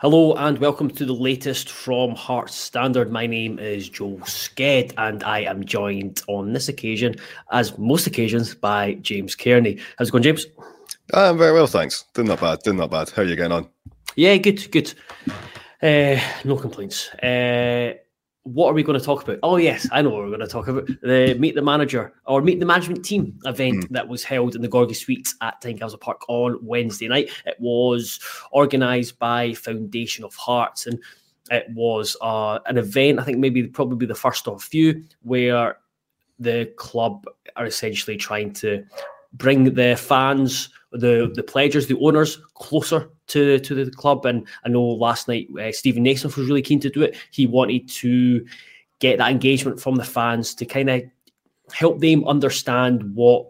Hello and welcome to the latest from Hearts Standard. My name is Joel Sked and I am joined on this occasion, as most occasions, by James Kearney. How's it going, James? I'm very well, thanks. Doing not bad, doing not bad. How are you getting on? Yeah, good, good. Uh, no complaints. Uh, what are we going to talk about? Oh, yes, I know what we're going to talk about. The Meet the Manager or Meet the Management Team event mm. that was held in the Gorgie Suites at Tynecastle Park on Wednesday night. It was organised by Foundation of Hearts and it was uh, an event, I think maybe probably the first of a few, where the club are essentially trying to bring the fans, the the pledgers, the owners closer to to the club. And I know last night uh, Steven Naismith was really keen to do it. He wanted to get that engagement from the fans to kind of help them understand what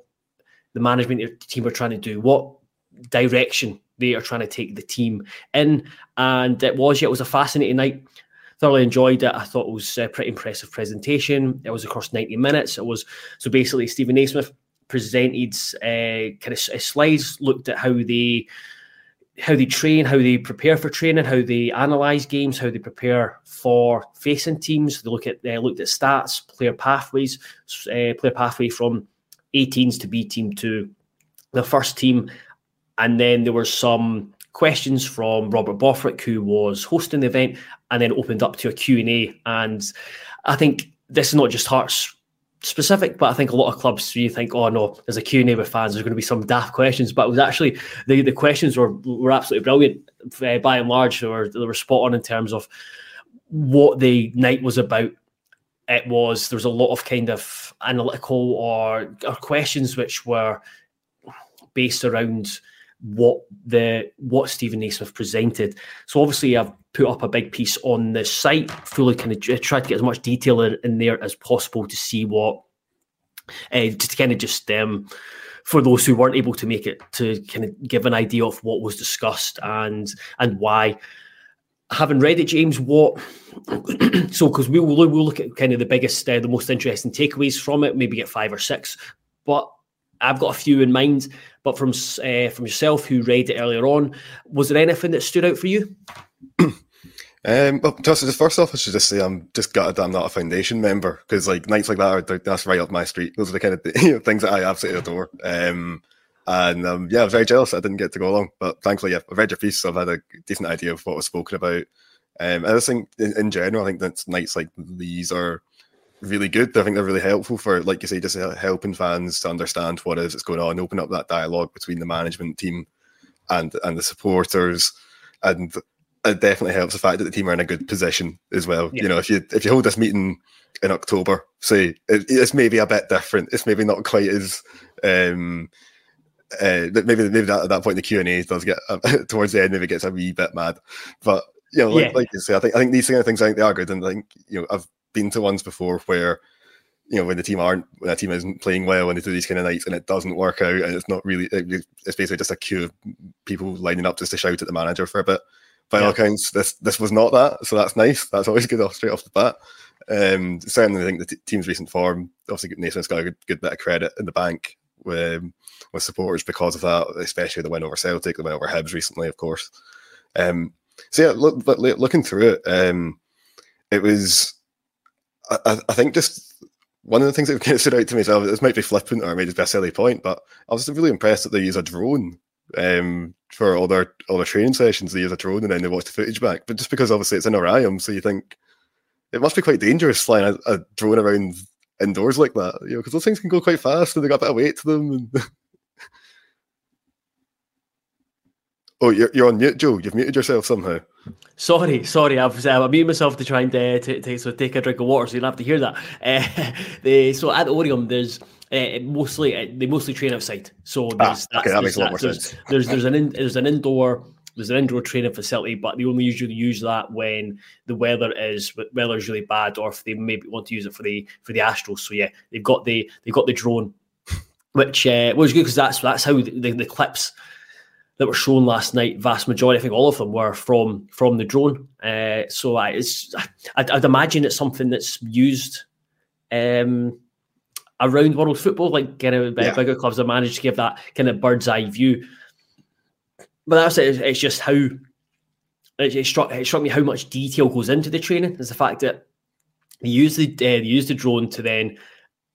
the management team are trying to do, what direction they are trying to take the team in. And it was, yeah, it was a fascinating night. Thoroughly enjoyed it. I thought it was a pretty impressive presentation. It was across 90 minutes. It was so basically Steven Naismith presented uh, kind of slides, looked at how they how they train, how they prepare for training, how they analyze games, how they prepare for facing teams. They look at they looked at stats, player pathways, uh, player pathway from 18s to B team to the first team, and then there were some questions from Robert Bothrock, who was hosting the event, and then opened up to a Q and A. And I think this is not just Hearts specific, but I think a lot of clubs you think, oh no, there's a Q&A with fans, there's going to be some daft questions, but it was actually the, the questions were were absolutely brilliant uh, by and large. They were, they were spot on in terms of what the night was about. It was there was a lot of kind of analytical or, or questions which were based around what the what Steven Naismith presented. So obviously I've put up a big piece on the site, fully kind of tried to get as much detail in, in there as possible to see what uh, to kind of just um for those who weren't able to make it to kind of give an idea of what was discussed and and why. Having read it, James, what so because we will we'll look at kind of the biggest, uh, the most interesting takeaways from it, maybe get five or six. But I've got a few in mind, but from uh, from yourself who read it earlier on, was there anything that stood out for you? um, well, just, just first off, I should just say I'm just gutted I'm not a foundation member because like nights like that are that's right up my street. Those are the kind of you know, things that I absolutely adore. Um, and um, yeah, I very jealous I didn't get to go along, but thankfully, yeah, I've read your piece, so I've had a decent idea of what was spoken about. Um, I just think in, in general, I think that nights like these are really good. I think they're really helpful for, like you say, just helping fans to understand what is that's going on, open up that dialogue between the management team and and the supporters, and it definitely helps the fact that the team are in a good position as well. Yeah. You know, if you if you hold this meeting in October, say it, it's maybe a bit different. It's maybe not quite as um, uh, maybe maybe that, at that point the Q and A does get uh, towards the end maybe gets a wee bit mad, but you know, like, yeah. like you say, I think I think these kind of things I think they are good, and I think you know I've been to ones before where you know when the team aren't when a team isn't playing well when they do these kind of nights and it doesn't work out and it's not really it's basically just a queue of people lining up just to shout at the manager for a bit. By yeah. all accounts, this this was not that, so that's nice. That's always good off straight off the bat. Um, certainly, I think the t- team's recent form, obviously, Naismith's got a good, good bit of credit in the bank with, with supporters because of that, especially the win over Celtic, the win over Hibs recently, of course. Um, so yeah, look, look, looking through it, um, it was I, I think just one of the things that kind of stood out to me is this might be flippant or maybe just be a silly point, but I was really impressed that they use a drone um, for all their all their training sessions. They use a drone and then they watch the footage back. But just because obviously it's in Oriam, so you think it must be quite dangerous flying a, a drone around indoors like that, you know, because those things can go quite fast and they got a bit of weight to them. And oh, you're, you're on mute, Joe. You've muted yourself somehow. Sorry, sorry, I've uh, I muted myself to try and uh, so take a drink of water, so you don't have to hear that. Uh, the, so at Oriam, there's uh, mostly uh, they mostly train outside. So ah, there's ah, okay, that makes a lot more there's, sense. There's there's an in, there's an indoor there's an indoor training facility, but they only usually use that when the weather is weather is really bad, or if they maybe want to use it for the for the Astros. So yeah, they've got the they've got the drone, which uh, was good because that's that's how the, the, the clips that were shown last night, vast majority, I think all of them were from from the drone. Uh, so I, it's, I'd, I'd, imagine it's something that's used um, around world football, like kind of yeah. bigger clubs have managed to give that kind of bird's eye view. But that's it. It's just how it, it, struck it struck me how much detail goes into the training. Is the fact that they use the uh, they use the drone to then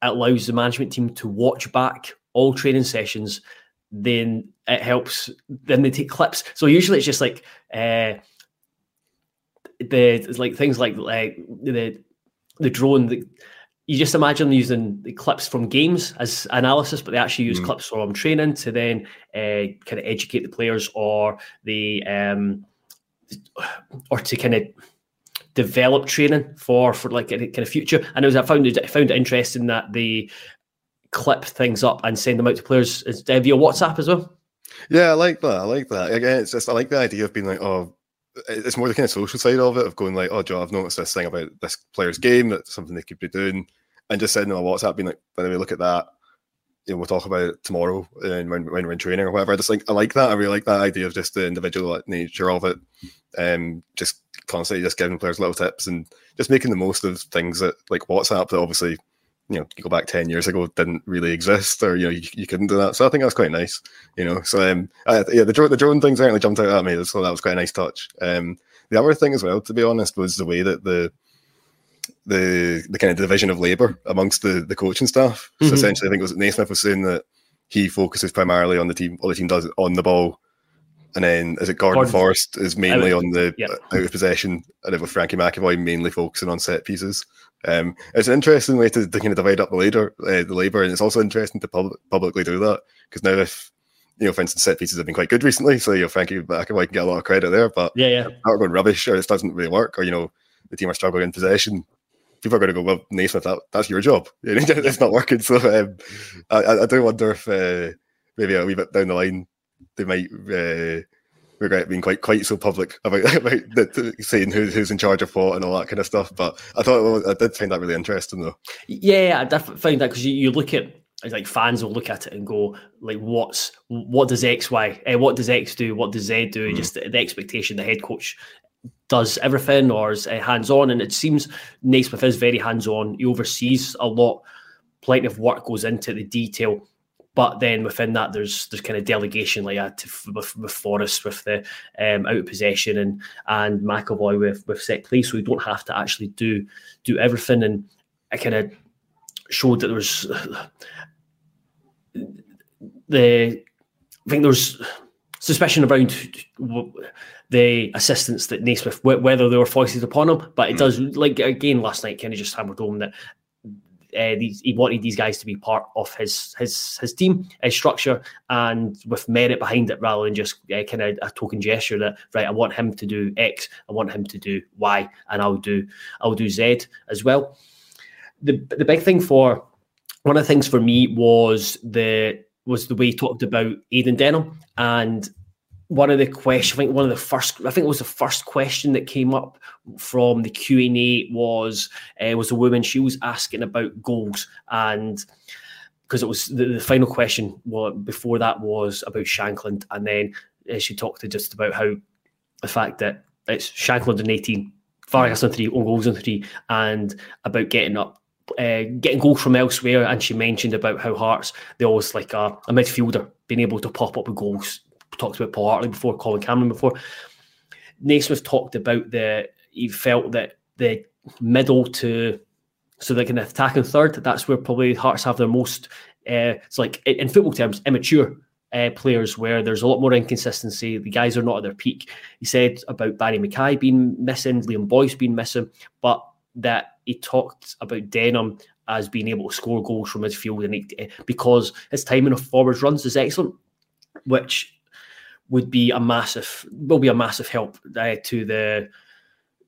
allows the management team to watch back all training sessions. Then it helps. Then they take clips. So usually it's just like uh, the like things like like the the drone. The, you just imagine using the clips from games as analysis, but they actually use mm. clips from training to then uh, kind of educate the players or the um, or to kind of develop training for for like a kind of future. And it was I found it, I found it interesting that they clip things up and send them out to players via WhatsApp as well. Yeah, I like that. I like that. Again, it's just I like the idea of being like, oh, it's more the kind of social side of it of going like, oh, Joe, I've noticed this thing about this player's game that's something they could be doing, and just sending them a WhatsApp, being like, by the way, look at that. You know, we'll talk about it tomorrow and when, when we're in training or whatever. I just like I like that. I really like that idea of just the individual nature of it. Um, just constantly just giving players little tips and just making the most of things that like WhatsApp that obviously you know you go back 10 years ago didn't really exist or you know you, you couldn't do that. So i think that's quite nice you know. So um uh, yeah the drone, the drone thing certainly jumped out at me so that was quite a nice touch. Um the other thing as well to be honest was the way that the the the kind of division of labor amongst the the coaching staff. Mm-hmm. so essentially i think it was Naismith was saying that he focuses primarily on the team all the team does on the ball and then is it Gordon, Gordon Forrest is mainly on the out of possession, and then with Frankie McAvoy mainly focusing on set pieces. Um, it's an interesting way to, to kind of divide up the labour, uh, the labour, and it's also interesting to pub- publicly do that because now if you know, for instance, set pieces have been quite good recently, so you know Frankie McAvoy can get a lot of credit there. But yeah, yeah, are going rubbish or this doesn't really work, or you know, the team are struggling in possession. People are going to go, well, Naismith, that, that's your job. it's not working. So um, I, I do wonder if uh, maybe a wee bit down the line they might uh, regret being quite quite so public about, about the, saying who's who's in charge of what and all that kind of stuff. But I thought I did find that really interesting though. Yeah, I definitely find that because you, you look at like fans will look at it and go like what's what does x y uh, what does x do what does z do mm. just the, the, expectation the head coach does everything or is uh, hands on and it seems Naismith is very hands on he oversees a lot plenty of work goes into the detail but then within that, there's there's kind of delegation like that to, with, with Forrest with the um, out of possession and and McAvoy with with set play, so we don't have to actually do do everything. And I kind of showed that there was the I think there was suspicion around the assistance that Naismith whether they were foisted upon him, but it hmm. does like again last night kind of just hammered home that uh, these, he wanted these guys to be part of his his his team, his structure, and with merit behind it, rather than just uh, kind of a token gesture that right, I want him to do X, I want him to do Y, and I'll do I'll do Z as well. The the big thing for one of the things for me was the was the way he talked about Aidan Denholm and one of the questions, I think one of the first, I think it was the first question that came up from the Q and A was uh, was a woman. She was asking about goals, and because it was the, the, final question. Well, before that was about Shankland, and then uh, she talked to just about how the fact that it's Shankland in eighteen, Vargas on three, own goals on three, and about getting up uh, getting goals from elsewhere. And she mentioned about how Hearts they always like a, a, midfielder being able to pop up with goals talked about Paul Hartley before, Colin Cameron before. Naismith talked about the he felt that the middle to so they can attack and third. That's where probably Hearts have their most. Uh, it's like in football terms, immature uh, players where there's a lot more inconsistency. The guys are not at their peak. He said about Barrie McKay being missing, Liam Boyce being missing, but that he talked about Denholm as being able to score goals from midfield and he, because his timing of forwards runs is excellent, which would be a massive will be a massive help uh, to the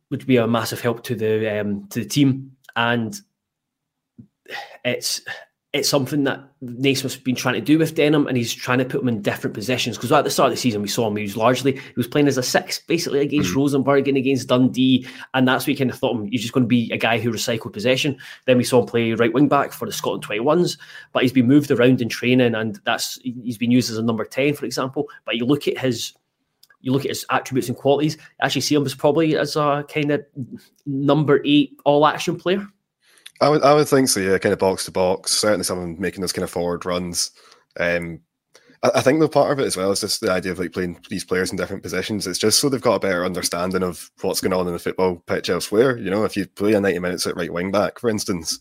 would be a massive help to the um, to the team. And it's it's something that Naismith's been trying to do with Denholm, and he's trying to put him in different positions. Because at the start of the season, we saw him; he was largely he was playing as a six, basically against mm. Rosenborg and against Dundee, and that's what we kind of thought him. He's just going to be a guy who recycled possession. Then we saw him play right wing back for the Scotland twenty ones, but he's been moved around in training, and that's he's been used as a number ten, for example. But you look at his you look at his attributes and qualities, actually see him as probably as a kind of number eight all action player. I would, I would think so. Yeah, kind of box to box. Certainly, someone making those kind of forward runs. Um, I think the part of it as well is just the idea of like playing these players in different positions. It's just so they've got a better understanding of what's going on in the football pitch elsewhere. You know, if you play a 90 minutes at right wing back, for instance,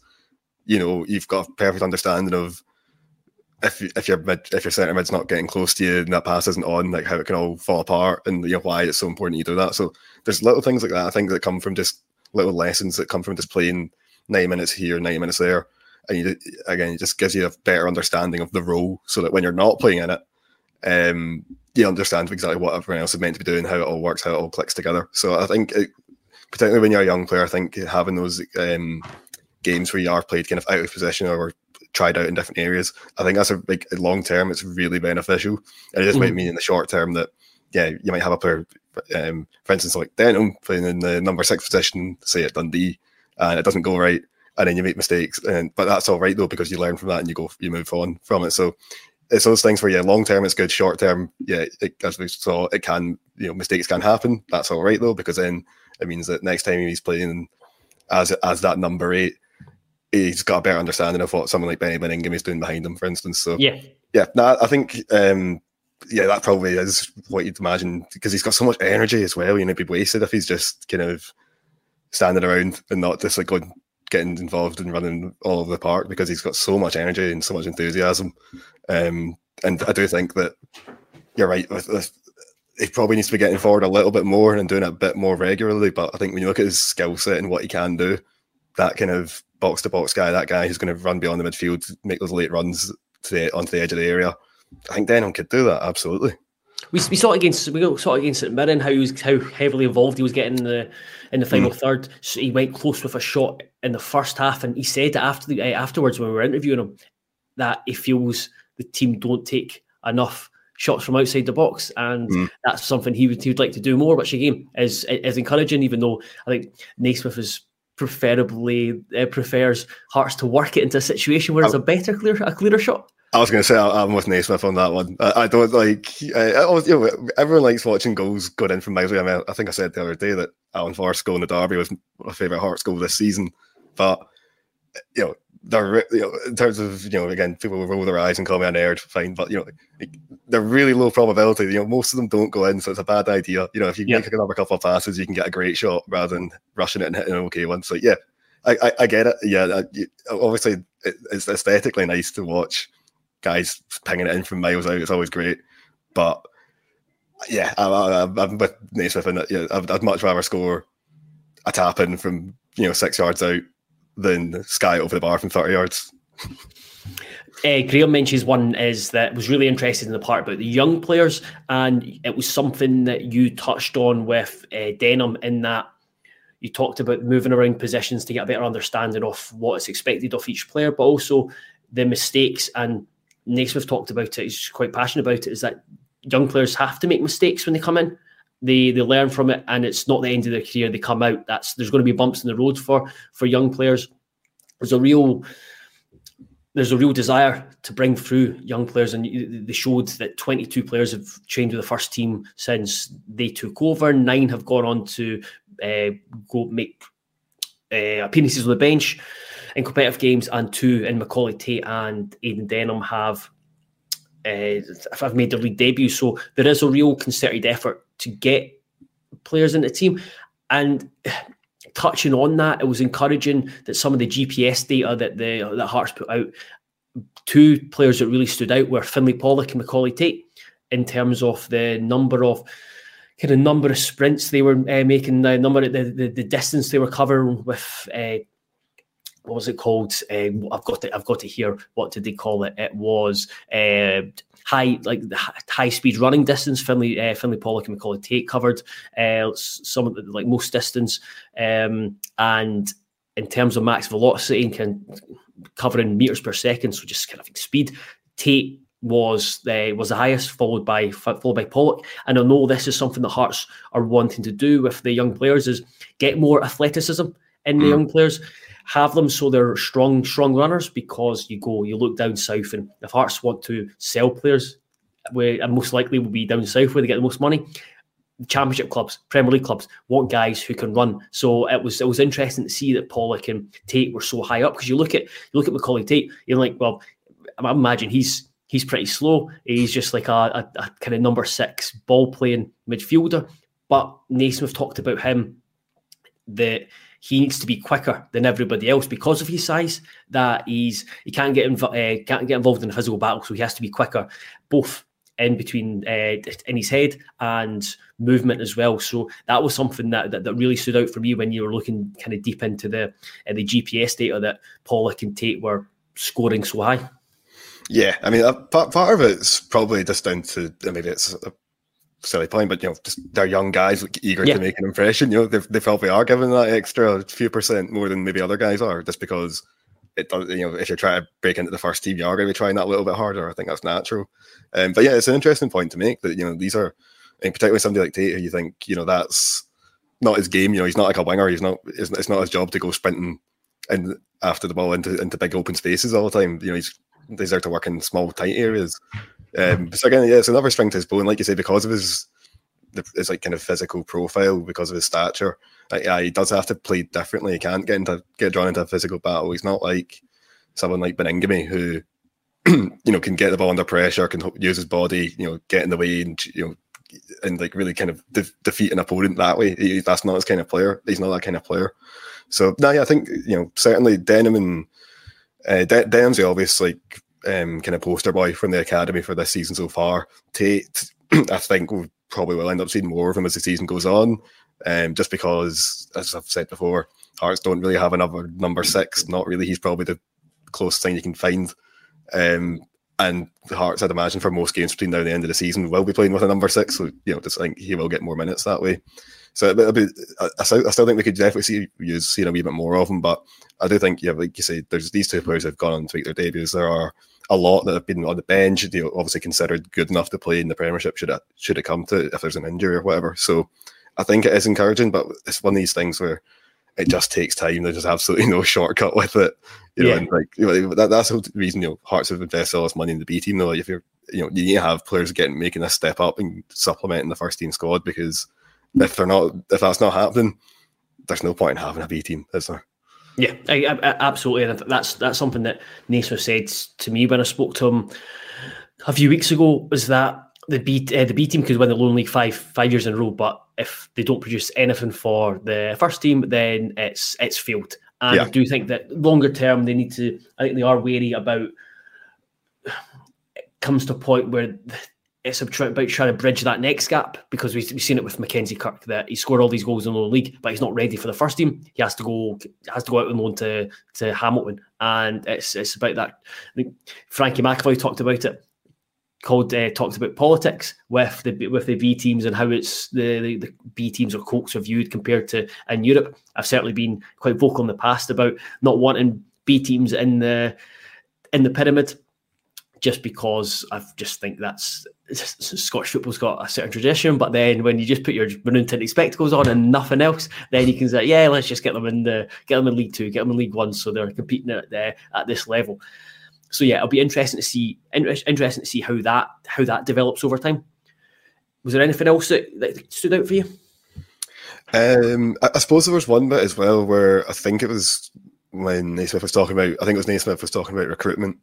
you know, you've got a perfect understanding of if you, if your mid, if your centre mid's not getting close to you and that pass isn't on, like how it can all fall apart and you know why it's so important you do that. So there's little things like that I think that come from just little lessons that come from just playing 90 minutes here, 90 minutes there. And you, again, it just gives you a better understanding of the role so that when you're not playing in it, um, you understand exactly what everyone else is meant to be doing, how it all works, how it all clicks together. So I think, it, particularly when you're a young player, I think having those um, games where you are played kind of out of position or tried out in different areas, I think that's a big long term. It's really beneficial. And it just mm. might mean in the short term that yeah, you might have a player, um, for instance, like Denholm playing in the number six position, say at Dundee, and it doesn't go right, and then you make mistakes, and but that's all right though because you learn from that and you go, you move on from it. So it's those things where yeah, long term it's good, short term, yeah, it, as we saw, it can you know mistakes can happen. That's all right though because then it means that next time he's playing as as that number eight, he's got a better understanding of what someone like Benny Baningime is doing behind him, for instance. So yeah, yeah, no, I think um, yeah, that probably is what you'd imagine because he's got so much energy as well. You know, be wasted if he's just kind of standing around and not just like going getting involved and running all over the park because he's got so much energy and so much enthusiasm. Um, and I do think that you're right. With, with, he probably needs to be getting forward a little bit more and doing it a bit more regularly. But I think when you look at his skill set and what he can do, that kind of box to box guy, that guy who's going to run beyond the midfield, make those late runs to the, onto the edge of the area. I think Denholm could do that absolutely. We, we saw it against we saw it against St Mirren how he was how heavily involved he was getting in the in the final mm. third. So he went close with a shot in the first half, and he said after the, uh, afterwards when we were interviewing him that he feels the team don't take enough shots from outside the box, and mm. that's something he would he would like to do more. Which again is is encouraging, even though I think Naismith is preferably uh, prefers Hearts to work it into a situation where it's a better, clear, a clearer shot. I was going to say I'm with Naismith on that one. I, I don't like. I, I was, you know, everyone likes watching goals go in from miles away. I mean, I think I said the other day that Alan Forrest's goal in the derby was my favourite Hearts goal this season. But you know, they're you know, in terms of you know, again, people will roll their eyes and call me nerd. Fine, but you know, like, they're really low probability. You know, most of them don't go in, so it's a bad idea. You know, if you yeah. make another couple of passes, you can get a great shot rather than rushing it and hitting an okay one. So yeah, I, I, I get it. Yeah, obviously it's aesthetically nice to watch guys pinging it in from miles out. It's always great. But yeah, I, am with Naismith that. Yeah, I'd, I'd, much rather score a tap in from you know six yards out than sky over the bar from thirty yards. Uh, Graham mentions one is that was really interested in the part about the young players, and it was something that you touched on with uh, Denholm in that you talked about moving around positions to get a better understanding of what is expected of each player, but also the mistakes and Naismith talked about it. He's quite passionate about it. Is that young players have to make mistakes when they come in. They they learn from it, and it's not the end of their career. They come out. That's there's going to be bumps in the road for for young players. There's a real there's a real desire to bring through young players, and they showed that 22 players have trained with the first team since they took over. Nine have gone on to uh, go make uh, appearances on the bench in competitive games, and two in Macaulay Tait and Aidan Denholm have uh, have made their league debut. So there is a real concerted effort to get players in the team. And touching on that, it was encouraging that some of the GPS data that the that Hearts put out, two players that really stood out were Finlay Pollock and Macaulay Tait in terms of the number of kind of number of sprints they were uh, making, the number the, the, the distance they were covering with uh, what was it called? Uh, I've got it. I've got to hear. What did they call it? It was uh, high, like the high speed running distance. Finlay, uh, Finlay Pollock and Macaulay Tait covered uh, some of the, like most distance, um, and in terms of max velocity and can covering meters per second, so just kind of speed. Tait was the was the highest, followed by followed by Pollock. And I know this is something that Hearts are wanting to do with the young players is get more athleticism in the mm. young players have them so they're strong, strong runners because you go, you look down south, and if Hearts want to sell players, where and most likely will be down south where they get the most money. Championship clubs, Premier League clubs want guys who can run. So it was it was interesting to see that Pollock and Tait were so high up because you look at you look at Macaulay Tait, you're like, well, I imagine he's he's pretty slow. He's just like a, a, a kind of number six ball playing midfielder. But Naismith talked about him that he needs to be quicker than everybody else because of his size. That he's he can't get inv- uh, can't get involved in a physical battle, so he has to be quicker, both in between uh, in his head and movement as well. So that was something that, that, that really stood out for me when you were looking kind of deep into the uh, the GPS data that Pollock and Tait were scoring so high. Yeah, I mean, uh, part, part of it's probably just down to maybe it's a silly point, but you know, just they're young guys like, eager yeah. to make an impression. You know, they, they probably are giving that extra few percent more than maybe other guys are, just because it does. You know, if you're trying to break into the first team, you are going to be trying that a little bit harder. I think that's natural. Um, but yeah, it's an interesting point to make that you know these are, and particularly somebody like Tait, who you think you know that's not his game. You know, he's not like a winger. He's not. It's, it's not his job to go sprinting and after the ball into into big open spaces all the time. You know, he's he's there to work in small tight areas. Um, so again, yeah, it's another strength to his bone, like you say, because of his his like kind of physical profile, because of his stature. Like, yeah, he does have to play differently. He can't get into get drawn into a physical battle. He's not like someone like Baningime who you know can get the ball under pressure, can use his body, you know, get in the way and you know and like really kind of de- defeat an opponent that way. He, that's not his kind of player. He's not that kind of player. So no, yeah, I think you know certainly Denholm and uh, De- Denholm's the obvious like um, kind of poster boy from the academy for this season so far. Tait, I think we probably will end up seeing more of him as the season goes on, um, just because, as I've said before, Hearts don't really have another number six. Not really. He's probably the closest thing you can find. Um, and the Hearts, I'd imagine, for most games between now and the end of the season, will be playing with a number six. So you know, just think he will get more minutes that way. So it'll be, I, still, I still think we could definitely see use seeing a wee bit more of him. But I do think, yeah, like you say, there's these two players have gone on to make their debuts. There are a lot that have been on the bench, know, obviously considered good enough to play in the Premiership should it should it come to if there's an injury or whatever. So I think it is encouraging, but it's one of these things where it just takes time. There's just absolutely no shortcut with it. You know, yeah. and like you know, that, that's the reason you know Hearts have invested all this money in the B team. Though, if you're you know you need to have players getting making a step up and supplementing the first team squad because if they're not if that's not happening, there's no point in having a B team, is there? Yeah, I, I, absolutely, and that's that's something that Naismith said to me when I spoke to him a few weeks ago. Was that the B uh, the B team could win the Lowland League five five years in a row, but if they don't produce anything for the first team, then it's it's failed. And yeah. I do think that longer term they need to. I think they are wary about. It comes to a point where it's about trying to bridge that next gap because we've, seen it with Mackenzie Kirk that he scored all these goals in the league, but he's not ready for the first team. He has to go has to go out on loan to to Hamilton, and it's it's about that. I think Frankie McAvoy talked about it. Called uh, talked about politics with the with the B teams and how it's the, the, the B teams or Colts are viewed compared to in Europe. I've certainly been quite vocal in the past about not wanting B teams in the in the pyramid just because I just think that's Scottish football's got a certain tradition. But then when you just put your maroon tinted spectacles on and nothing else, then you can say, yeah, let's just get them in the get them in League Two, get them in League One, so they're competing at at this level. So yeah, it'll be interesting to see interesting to see how that how that develops over time. Was there anything else that, that stood out for you? Um, I, I suppose there was one bit as well where I think it was when Naismith was talking about. I think it was Naismith was talking about recruitment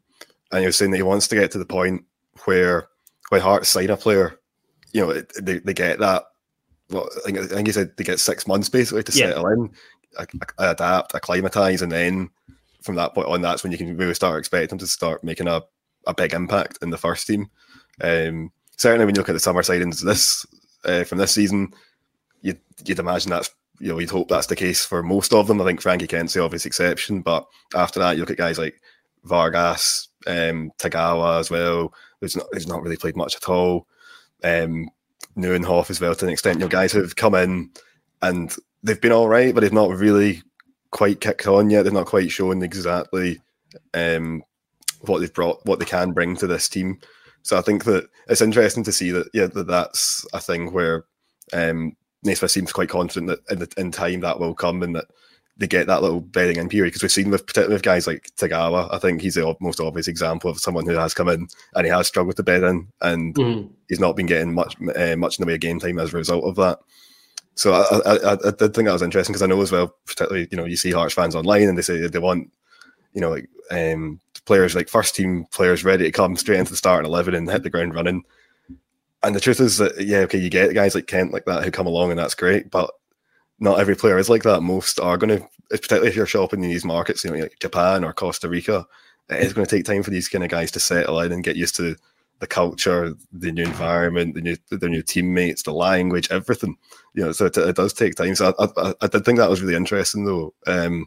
and he was saying that he wants to get to the point where when Hearts sign a player, you know, they, they get that. Well, I think, he said they get six months basically to yeah. settle in, adapt, acclimatise, and then from that point on, that's when you can really start expecting them to start making a, a big impact in the first team. Um, certainly, when you look at the summer signings this uh, from this season, you'd, you'd imagine that's you know you'd hope that's the case for most of them. I think Frankie Kent's the obvious exception, but after that, you look at guys like Vargas, um, Tagawa as well, who's not, who's not really played much at all. Um, Nieuwenhof as well, to an extent. You know, guys who've come in and they've been all right, but they've not really quite kicked on yet. They've not quite shown exactly um, what they've brought, what they can bring to this team. So I think that it's interesting to see that, yeah, that that's a thing where um, Naismith seems quite confident that in, the, in time that will come and that they get that little bedding in period because we've seen with particularly with guys like Tagawa, I think he's the most obvious example of someone who has come in and he has struggled to bed in, and mm. he's not been getting much uh, much in the way of game time as a result of that. So I, I, I did think that was interesting because I know as well, particularly you know you see Hearts fans online and they say they want you know like um, players like first team players ready to come straight into the start starting eleven and hit the ground running. And the truth is that yeah, okay, you get guys like Kent like that who come along and that's great, but not every player is like that. Most are going to, particularly if you're shopping in these markets, you know, like Japan or Costa Rica, it is going to take time for these kind of guys to settle in and get used to the culture, the new environment, the new the new teammates, the language, everything. You know, so it, it does take time. So I, I, I, did think that was really interesting though, um,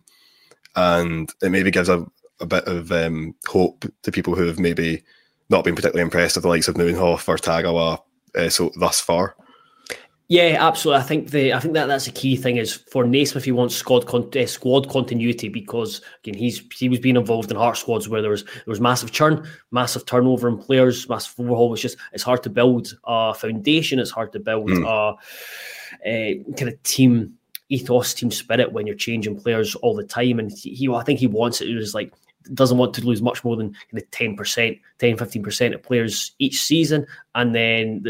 and it maybe gives a, a bit of um, hope to people who have maybe not been particularly impressed with the likes of Nieuwenhof or Tagawa uh, so thus far. Yeah, absolutely. I think the I think that that's a key thing is for Naismith. He wants squad con- uh, squad continuity because again he's he was being involved in heart squads where there was there was massive churn, massive turnover in players, massive overhaul. It's just it's hard to build a foundation. It's hard to build mm. a, a kind of team ethos, team spirit when you're changing players all the time. And he, I think he wants it. It was like doesn't want to lose much more than of 10%, 10, 15% of players each season. And then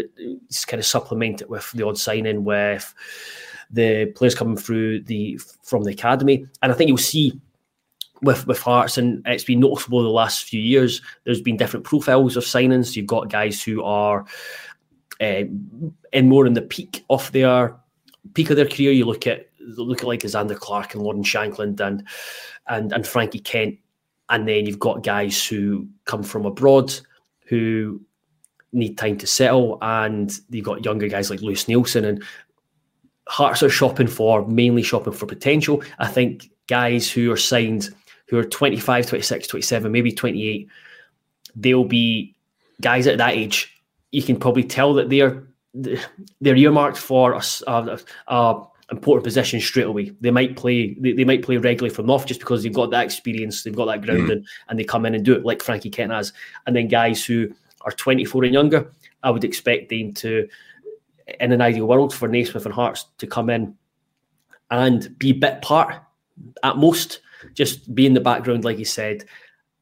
just kind of supplement it with the odd signing with the players coming through the from the academy. And I think you'll see with with Hearts, and it's been noticeable the last few years. There's been different profiles of signings. You've got guys who are uh, in more in the peak of their peak of their career. You look at look at like Zander Clark and Lawrence Shankland and and and Frankie Kent and then you've got guys who come from abroad who need time to settle, and you've got younger guys like Lewis Neilson and Hearts are shopping for mainly shopping for potential. I think guys who are signed who are 25, 26, 27, maybe 28, they'll be guys at that age. You can probably tell that they're they're earmarked for a, a, a important position straight away. They might play they, they might play regularly from off just because they've got that experience, they've got that grounding, mm. and they come in and do it like Frankie Kent has. And then guys who are 24 and younger, I would expect them to, in an ideal world, for Naismith and Hearts to come in and be a bit part at most, just be in the background, like he said.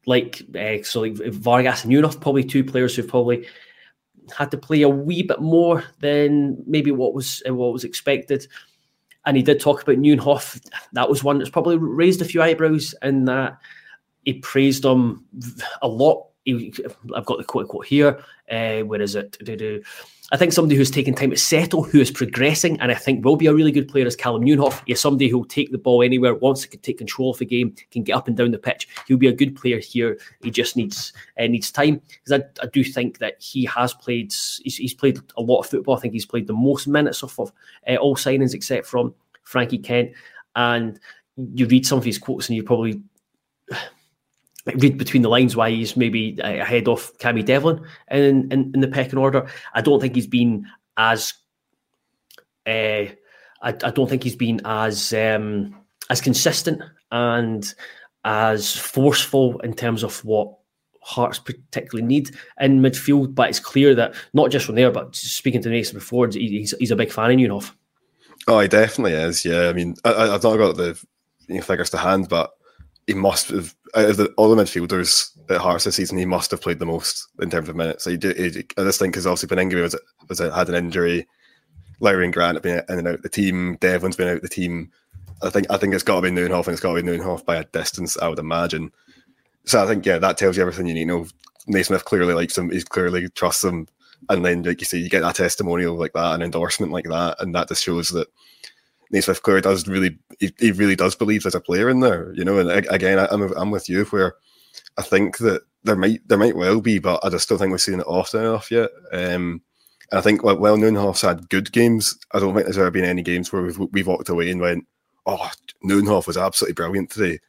Like uh, so, like Vargas and Nieuwenhof, probably two players who've probably had to play a wee bit more than maybe what was what was expected and he did talk about Nieuwenhof. That was one that's probably raised a few eyebrows in that he praised him a lot. He, I've got the quote quote here. Uh, where is it? I think somebody who's taken time to settle, who is progressing, and I think will be a really good player is Calem Nieuwenhof. He's somebody who'll take the ball anywhere, wants to take control of the game, can get up and down the pitch. He'll be a good player here. He just needs uh, needs time because I, I, do think that he has played. He's, he's, played a lot of football. I think he's played the most minutes of, of uh, all signings except from Frankie Kent. And you read some of his quotes, and you probably read between the lines why he's maybe ahead of Cammy Devlin in, in, in the pecking order. I don't think he's been as uh, I, I, don't think he's been as um, as consistent and as forceful in terms of what Hearts particularly need in midfield. But it's clear that not just from there, but speaking to Nathan before, he's, he's a big fan of Nieuwenhof. Oh, he definitely is. Yeah, I mean, I, have not got the figures to hand, but he must have out of the, all the midfielders at Hearts this season. He must have played the most in terms of minutes. So he did. He, I just think because obviously Baningime was was had an injury. Lowry and Grant have been in and out the team. Devlin's been out of the team. I think I think it's got to be Nieuwenhof, and it's got to be Nieuwenhof by a distance. I would imagine. So I think yeah, that tells you everything you need to know. Naismith clearly likes him. He clearly trusts him and then like you say, you get that testimonial like that, an endorsement like that, and that just shows that Naismith Clear does really, he, he, really does believe there's a player in there, you know. And again, I, am I'm, I'm with you where I think that there might there might well be, but I just don't think we've seen it often enough yet. Um, and I think well, well Nieuwenhof's had good games. I don't think there's ever been any games where we've we've walked away and went, "Oh, Nieuwenhof was absolutely brilliant today."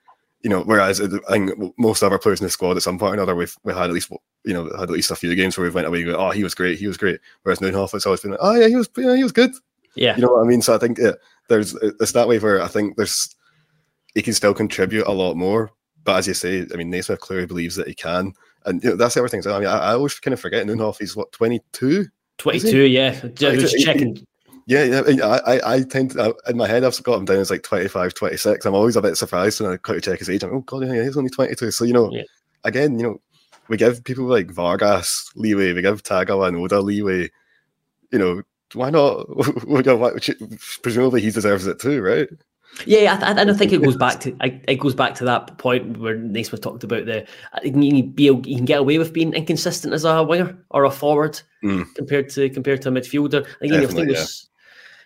You know, whereas I think most other players in the squad at some point or another, we've we had at least you know had at least a few games where we went away and go, oh, he was great, he was great. Whereas Nieuwenhof has always been like, oh yeah, he was yeah, he was good. Yeah, you know what I mean. So I think yeah, there's it's that way where I think there's he can still contribute a lot more. But as you say, I mean, Naismith clearly believes that he can, and you know that's everything. So I mean, I, I always kind of forget Nieuwenhof. He's what 22. 22, yeah. Just checking. Yeah, yeah. I, I, I tend to, in my head, I've got him down as like 25, 26. I'm always a bit surprised when I quite check his age. I'm, like, oh, God, yeah, he's only 22. So, you know, yeah. again, you know, we give people like Vargas leeway, we give Tagawa and Oda leeway. You know, why not? presumably he deserves it too, right? Yeah, I, th- I think it goes back to it goes back to that point where Naismith talked about the you can, be, you can get away with being inconsistent as a winger or a forward mm. compared to compared to a midfielder. Again, I think it was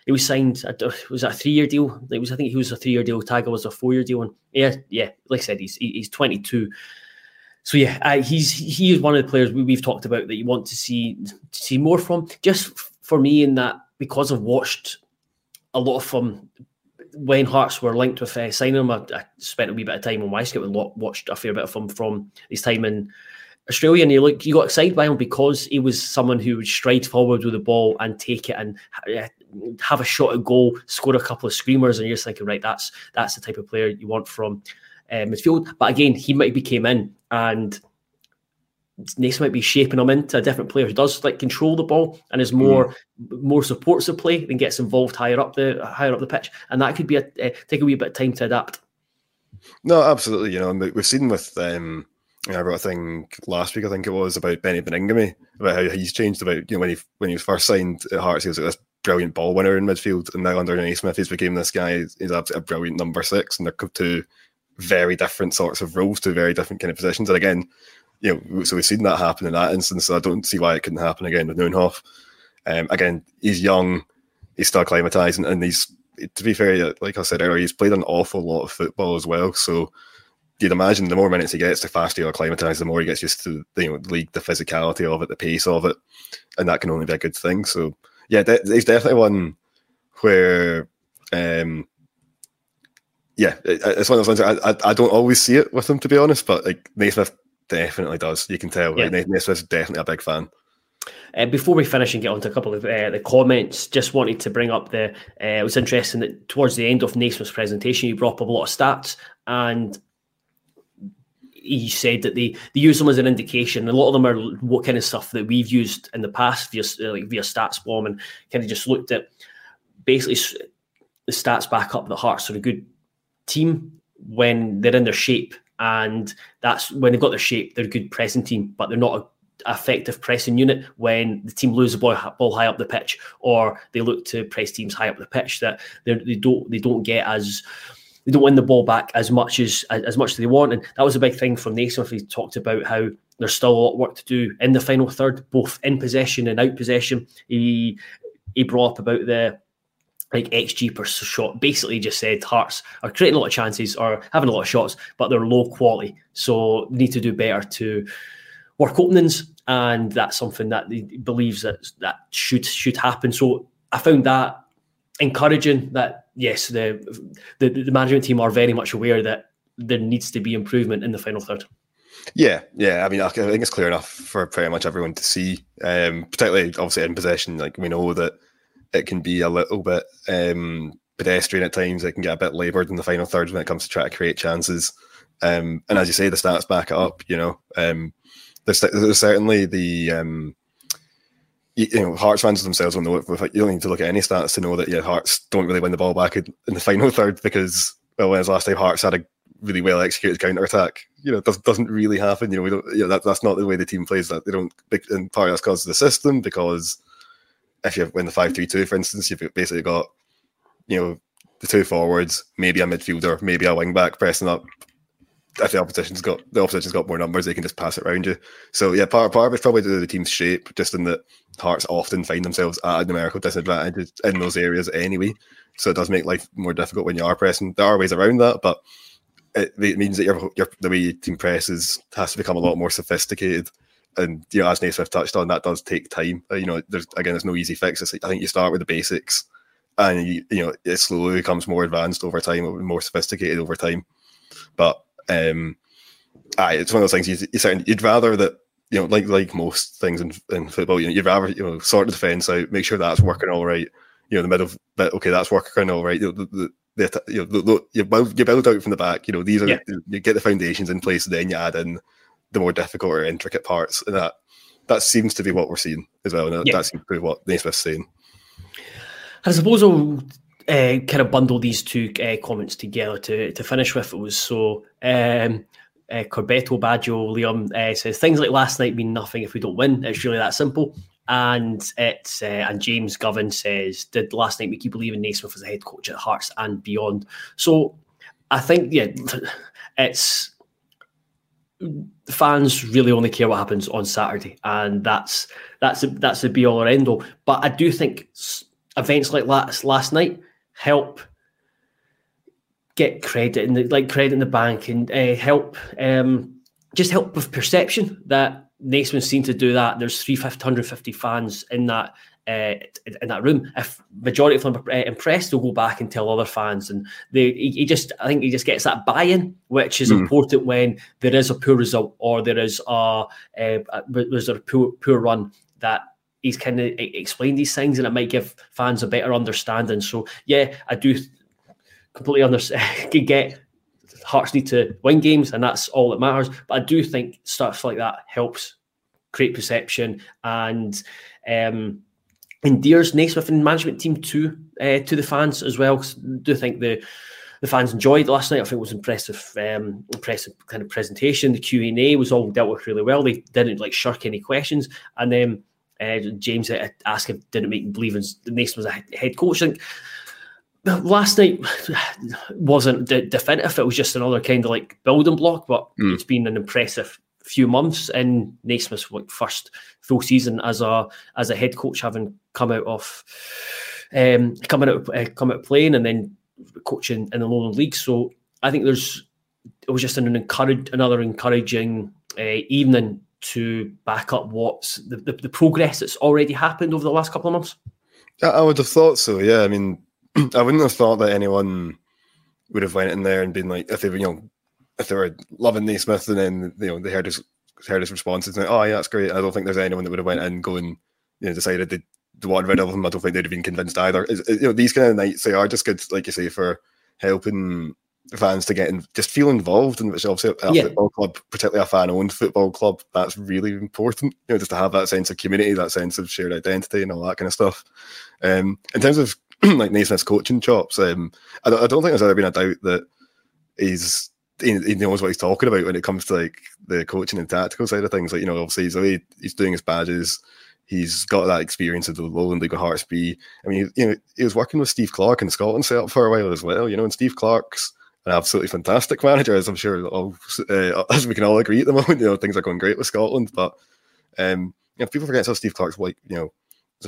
he was signed. Was that a three year deal? It was. I think he was a three year deal. Tagawa was a four year deal. And yeah, yeah. Like I said, he's he's twenty two. So yeah, uh, he's he is one of the players we, have talked about that you want to see to see more from. Just for me, in that because I've watched a lot of them when Hearts were linked with uh, signing him, I, I, spent a wee bit of time on Wyscout and watched a fair bit of him from his time in Australia, and you look, you got excited by him because he was someone who would stride forward with the ball and take it and uh, have a shot at goal, score a couple of screamers, and you're just thinking, right, that's that's the type of player you want from uh, midfield. But again, he might be came in and Naismith be shaping him into a different player who does like control the ball and is more mm. more supports the play and gets involved higher up the higher up the pitch, and that could be a uh, take a wee bit of time to adapt. No, absolutely. You know, we've seen with um, I wrote a thing last week, I think it was about Benny Baningime about how he's changed about you know when he when he was first signed at Hearts, he was like this brilliant ball winner in midfield, and now under Naismith, he's became this guy. He's absolutely a brilliant number six, and they're two very different sorts of roles, two very different kind of positions. And again, you know, so we've seen that happen in that instance. So I don't see why it couldn't happen again with Nieuwenhof. Um, again, he's young, he's still acclimatizing, and he's to be fair, like I said earlier, he's played an awful lot of football as well. So you'd imagine the more minutes he gets, the faster he'll acclimatise, the more he gets used to the you know, league, the physicality of it, the pace of it, and that can only be a good thing. So yeah, there's definitely one where, um, yeah, it's one of those ones. I, I, I don't always see it with him to be honest, but like Naismith definitely does. You can tell. Yeah. Like, Naismith's definitely a big fan. Uh, before we finish and get on to a couple of uh, the comments, just wanted to bring up the. Uh, it was interesting that towards the end of Naismith's presentation, he brought up a lot of stats, and he said that they, they use them as an indication. A lot of them are what kind of stuff that we've used in the past via like via StatsBomb and kind of just looked at basically the stats back up the Hearts are a good team when they're in their shape, and that's when they've got their shape. They're a good pressing team, but they're not a effective pressing unit when the team lose the ball, high up the pitch, or they look to press teams high up the pitch that they don't they don't get as they don't win the ball back as much as as much as they want, and that was a big thing from Naismith. He talked about how there's still a lot of work to do in the final third, both in possession and out possession. He he brought up about the like XG per shot. Basically, just said Hearts are creating a lot of chances or having a lot of shots, but they're low quality. So need to do better to work openings, and that's something that he believes that that should should happen. So I found that encouraging that yes, the, the the management team are very much aware that there needs to be improvement in the final third. Yeah, yeah. I mean, I think it's clear enough for pretty much everyone to see. Um, particularly, obviously, in possession, like we know that it can be a little bit um, pedestrian at times. It can get a bit laboured in the final third when it comes to trying to create chances. Um, and as you say, the stats back it up. You know, um, there's, there's certainly the um, you know, Hearts fans themselves know it. You don't need to look at any stats to know that yeah, Hearts don't really win the ball back in, in the final third because well, when's the last time Hearts had a really well executed counter attack? You know, does, doesn't really happen. You know, we don't. You know, that, that's not the way the team plays. That they don't. And part of that's because of the system. Because if you win the five three two, for instance, you've basically got you know the two forwards, maybe a midfielder, maybe a wing back pressing up if the opposition's got the opposition's got more numbers, they can just pass it around you. So yeah, part part of it's probably the team's shape, just in that Hearts often find themselves at a numerical disadvantage in those areas anyway. So it does make life more difficult when you are pressing. There are ways around that, but it, it means that your, your the way your team presses has to become a lot more sophisticated. And you know, as Naismith touched on, that does take time. Uh, you know, there's again, there's no easy fix. It's, I think you start with the basics, and you, you know, it slowly becomes more advanced over time, more sophisticated over time. But um, aye, it's one of those things you, you you'd rather that you know, like like most things in, in football, you know, you'd rather you know sort the defense out, make sure that's working all right. You know, the middle bit, okay, that's working all right. You know, the, the, you know, the, you build you build out from the back. You know, these are yeah. you get the foundations in place, and then you add in the more difficult or intricate parts, and that that seems to be what we're seeing as well. And yeah. that seems to be what Naismith's saying. I suppose I'll uh, kind of bundle these two uh, comments together to, to finish with. It was so um, uh, Corbetto Baggio Liam uh, says things like last night mean nothing if we don't win. It's really that simple. and it's uh, and James Govan says, "Did last night make you believe in Naismith as a head coach at Hearts and beyond?" So I think yeah, it's fans really only care what happens on Saturday, and that's that's a, that's the be all or end all. But I do think events like last last night help get credit in the like credit in the bank and uh, help um, just help with perception that Naismith seem to do that. There's 350, fans in that uh, in that room. If majority of them are uh, impressed, they'll go back and tell other fans, and they he, he just I think he just gets that buy-in, which is mm. important when there is a poor result or there is a uh, there's a poor poor run that he's kind of explained these things, and it might give fans a better understanding. So yeah, I do completely understand. get Hearts need to win games, and that's all that matters. But I do think stuff like that helps create perception and um, endears Naismith and management team to uh, to the fans as well. I do think the the fans enjoyed last night. I think it was impressive, um, impressive kind of presentation. The Q and A was all dealt with really well. They didn't like shirk any questions, and then uh, James asked if didn't make believe in Naismith was a head coach. I think last night wasn't definitive. It was just another kind of like building block, but mm. it's been an impressive few months in Naismith's like first full season as a as a head coach, having come out of um, coming out uh, come out playing and then coaching in the Lowland League. So I think there's it was just an encourage another encouraging uh, evening to back up what's the, the, the progress that's already happened over the last couple of months. I would have thought so. Yeah, I mean, I wouldn't have thought that anyone would have went in there and been like, if they were, you know, if they were loving Naismith and then you know they heard his heard his responses and like, oh yeah, that's great. I don't think there's anyone that would have went in going, you know, decided they, they want rid of him. I don't think they'd have been convinced either. It's, you know, these kind of nights they are just good, like you say, for helping fans to get in, just feel involved, in which obviously a yeah. football club, particularly a fan-owned football club, that's really important. You know, just to have that sense of community, that sense of shared identity, and all that kind of stuff. Um, in terms of like Naismith's coaching chops. Um, I, don't, I don't think there's ever been a doubt that he's he, he, knows what he's talking about when it comes to like the coaching and tactical side of things. Like you know, obviously he's away, he's doing his badges. He's got that experience of the Lowland League of Hearts B. I mean, you know, he was working with Steve Clarke in Scotland set up for a while as well. You know, and Steve Clarke's an absolutely fantastic manager, as I'm sure all, uh, as we can all agree at the moment. You know, things are going great with Scotland, but um, you know, people forget how Steve Clarke's like you know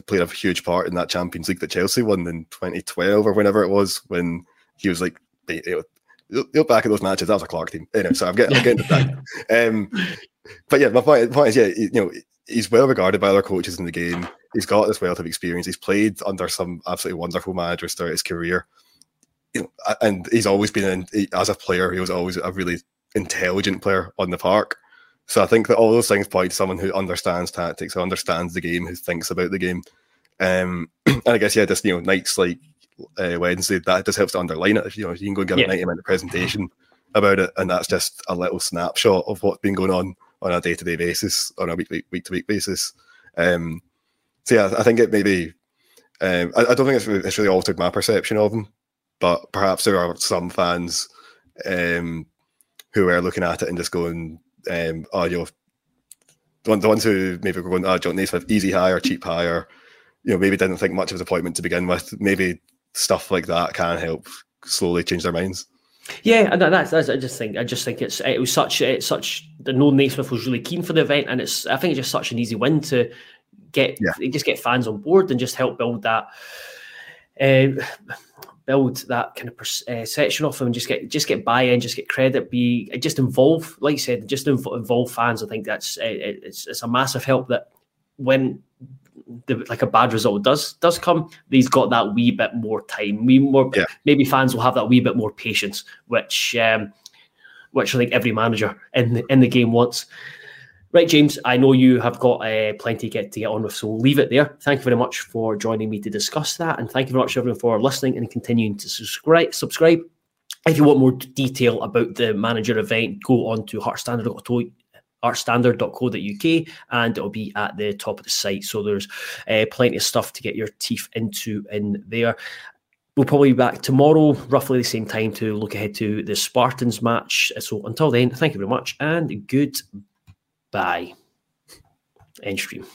played a huge part in that Champions League that Chelsea won in 2012 or whenever it was when he was like, you know, look back at those matches. That was a Clarke team. Anyway, so I'm getting, I'm getting. Um, but yeah, my point, point is, yeah, you know, he's well regarded by other coaches in the game. He's got this wealth of experience. He's played under some absolutely wonderful managers throughout his career. You know, and he's always been as a player. He was always a really intelligent player on the park. So I think that all those things point to someone who understands tactics, who understands the game, who thinks about the game. Um, and I guess yeah, just you know, nights like uh, Wednesday that just helps to underline it. If you know, you can go and give yeah. a ninety minute presentation about it, and that's just a little snapshot of what's been going on on a day to day basis, on a week week to week basis. Um, so yeah, I think it maybe. Um, I, I, don't think it's, it's really altered my perception of him, but perhaps there are some fans um, who are looking at it and just going, um, oh, you know, the, ones who maybe were going, oh, John Naismith, easy hire, cheap hire, you know, maybe didn't think much of his appointment to begin with. Maybe stuff like that can help slowly change their minds. Yeah, and that's, that's I just think I just think it's it was such it's such the no Naismith was really keen for the event, and it's I think it's just such an easy win to get yeah. just get fans on board and just help build that. Uh, build that kind of perception uh, of them and just get just get buy-in, just get credit, be just involve, like you said, just involve fans. I think that's uh, it's, it's a massive help that when the, like a bad result does does come, he's got that wee bit more time. We more yeah. maybe fans will have that wee bit more patience, which um, which I think every manager in the, in the game wants. Right, James, I know you have got uh, plenty to get to get on with, so we'll leave it there. Thank you very much for joining me to discuss that, and thank you very much everyone for listening and continuing to subscribe. Subscribe. If you want more detail about the manager event, go on to heartsstandard.co.uk and it'll be at the top of the site. So there's uh, plenty of stuff to get your teeth into in there. We'll probably be back tomorrow, roughly the same time, to look ahead to the Spartans match. So until then, thank you very much and good Bye. End stream.